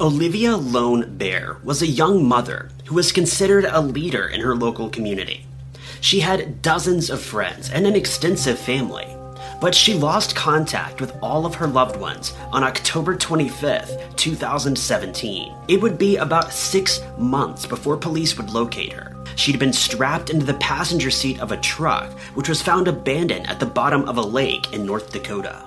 Olivia Lone Bear was a young mother who was considered a leader in her local community. She had dozens of friends and an extensive family, but she lost contact with all of her loved ones on October 25th, 2017. It would be about six months before police would locate her. She'd been strapped into the passenger seat of a truck, which was found abandoned at the bottom of a lake in North Dakota.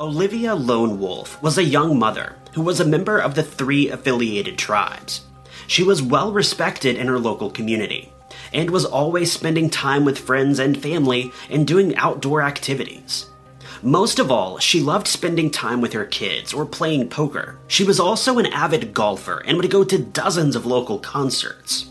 Olivia Lone Wolf was a young mother who was a member of the three affiliated tribes. She was well respected in her local community and was always spending time with friends and family and doing outdoor activities. Most of all, she loved spending time with her kids or playing poker. She was also an avid golfer and would go to dozens of local concerts.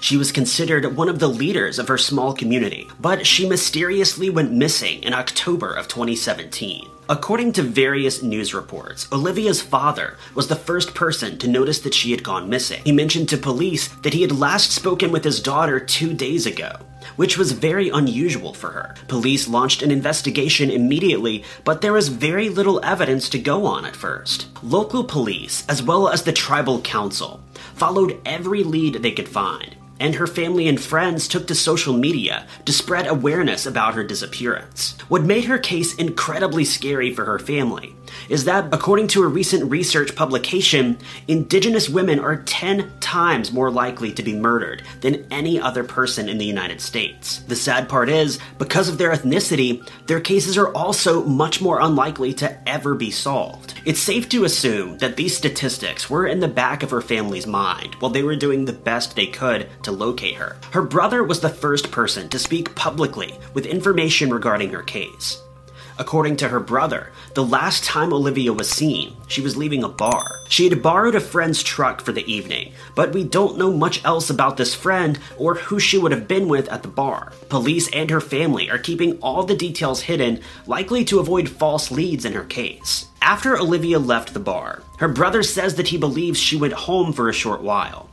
She was considered one of the leaders of her small community, but she mysteriously went missing in October of 2017. According to various news reports, Olivia's father was the first person to notice that she had gone missing. He mentioned to police that he had last spoken with his daughter two days ago, which was very unusual for her. Police launched an investigation immediately, but there was very little evidence to go on at first. Local police, as well as the tribal council, followed every lead they could find, and her family and friends took to social media to spread awareness about her disappearance. What made her case incredibly scary for her family is that, according to a recent research publication, Indigenous women are 10 times more likely to be murdered than any other person in the United States. The sad part is, because of their ethnicity, their cases are also much more unlikely to ever be solved. It's safe to assume that these statistics were in the back of her family's mind while they were doing the best they could to locate her. Her brother was the first person to speak publicly with information regarding her case. According to her brother, the last time Olivia was seen, she was leaving a bar. She had borrowed a friend's truck for the evening, but we don't know much else about this friend or who she would have been with at the bar. Police and her family are keeping all the details hidden, likely to avoid false leads in her case. After Olivia left the bar, her brother says that he believes she went home for a short while.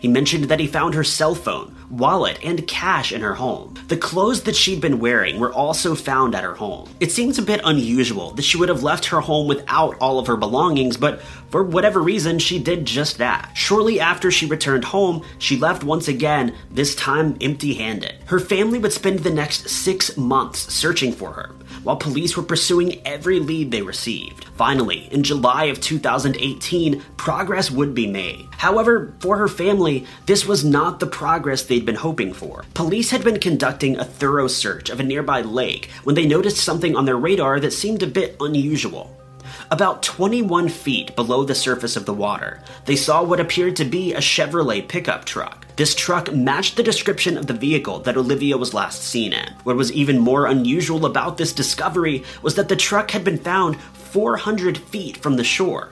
He mentioned that he found her cell phone, wallet, and cash in her home. The clothes that she'd been wearing were also found at her home. It seems a bit unusual that she would have left her home without all of her belongings, but for whatever reason, she did just that. Shortly after she returned home, she left once again, this time empty handed. Her family would spend the next six months searching for her, while police were pursuing every lead they received. Finally, in July of 2018, progress would be made. However, for her family, this was not the progress they'd been hoping for. Police had been conducting a thorough search of a nearby lake when they noticed something on their radar that seemed a bit unusual. About 21 feet below the surface of the water, they saw what appeared to be a Chevrolet pickup truck. This truck matched the description of the vehicle that Olivia was last seen in. What was even more unusual about this discovery was that the truck had been found 400 feet from the shore.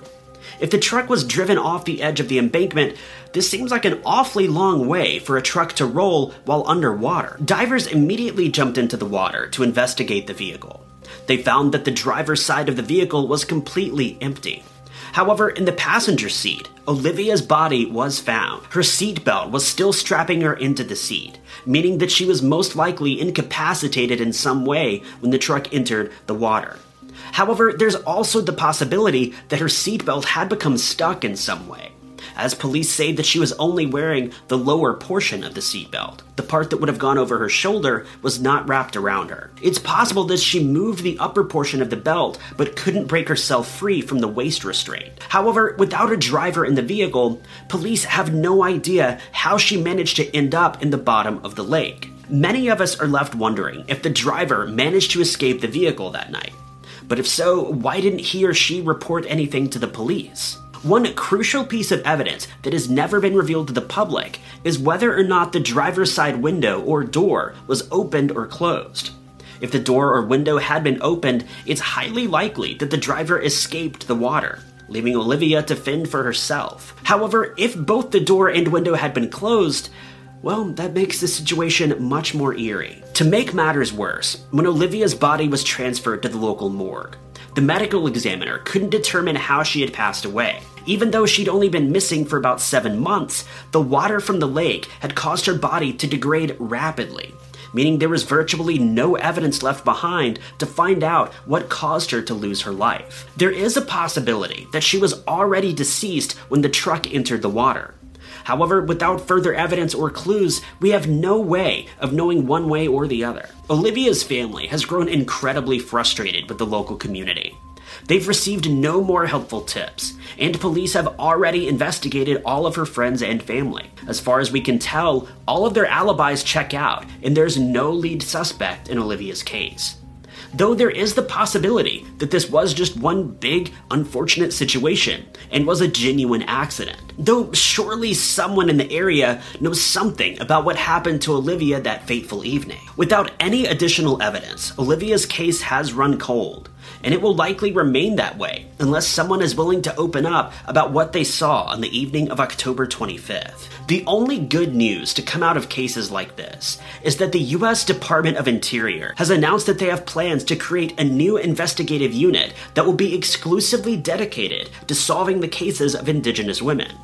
If the truck was driven off the edge of the embankment, this seems like an awfully long way for a truck to roll while underwater. Divers immediately jumped into the water to investigate the vehicle. They found that the driver's side of the vehicle was completely empty. However, in the passenger seat, Olivia's body was found. Her seatbelt was still strapping her into the seat, meaning that she was most likely incapacitated in some way when the truck entered the water. However, there's also the possibility that her seatbelt had become stuck in some way as police say that she was only wearing the lower portion of the seatbelt. The part that would have gone over her shoulder was not wrapped around her. It's possible that she moved the upper portion of the belt but couldn't break herself free from the waist restraint. However, without a driver in the vehicle, police have no idea how she managed to end up in the bottom of the lake. Many of us are left wondering if the driver managed to escape the vehicle that night. But if so, why didn't he or she report anything to the police? One crucial piece of evidence that has never been revealed to the public is whether or not the driver's side window or door was opened or closed. If the door or window had been opened, it's highly likely that the driver escaped the water, leaving Olivia to fend for herself. However, if both the door and window had been closed, well, that makes the situation much more eerie. To make matters worse, when Olivia's body was transferred to the local morgue, the medical examiner couldn't determine how she had passed away. Even though she'd only been missing for about seven months, the water from the lake had caused her body to degrade rapidly. meaning there was virtually no evidence left behind to find out what caused her to lose her life. There is a possibility that she was already deceased when the truck entered the water. However, without further evidence or clues, we have no way of knowing one way or the other. Olivia's family has grown incredibly frustrated with the local community. They've received no more helpful tips, and police have already investigated all of her friends and family. As far as we can tell, all of their alibis check out, and there's no lead suspect in Olivia's case though there is the possibility that this was just one big, unfortunate situation and was a genuine accident. Though surely someone in the area knows something about what happened to Olivia that fateful evening. Without any additional evidence, Olivia's case has run cold, and it will likely remain that way unless someone is willing to open up about what they saw on the evening of October 25th. The only good news to come out of cases like this is that the US Department of Interior has announced that they have plans to create a new investigative unit that will be exclusively dedicated to solving the cases of Indigenous women.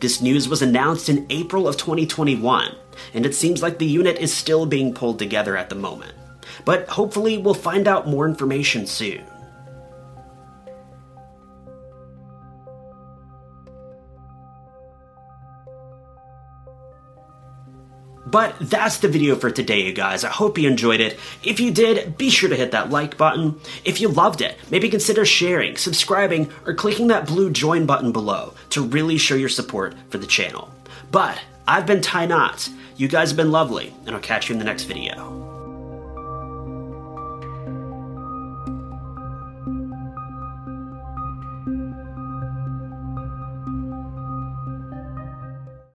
This news was announced in April of 2021, and it seems like the unit is still being pulled together at the moment. But hopefully, we'll find out more information soon. But that's the video for today, you guys. I hope you enjoyed it. If you did, be sure to hit that like button. If you loved it, maybe consider sharing, subscribing, or clicking that blue join button below to really show your support for the channel. But I've been Ty Notts. You guys have been lovely, and I'll catch you in the next video.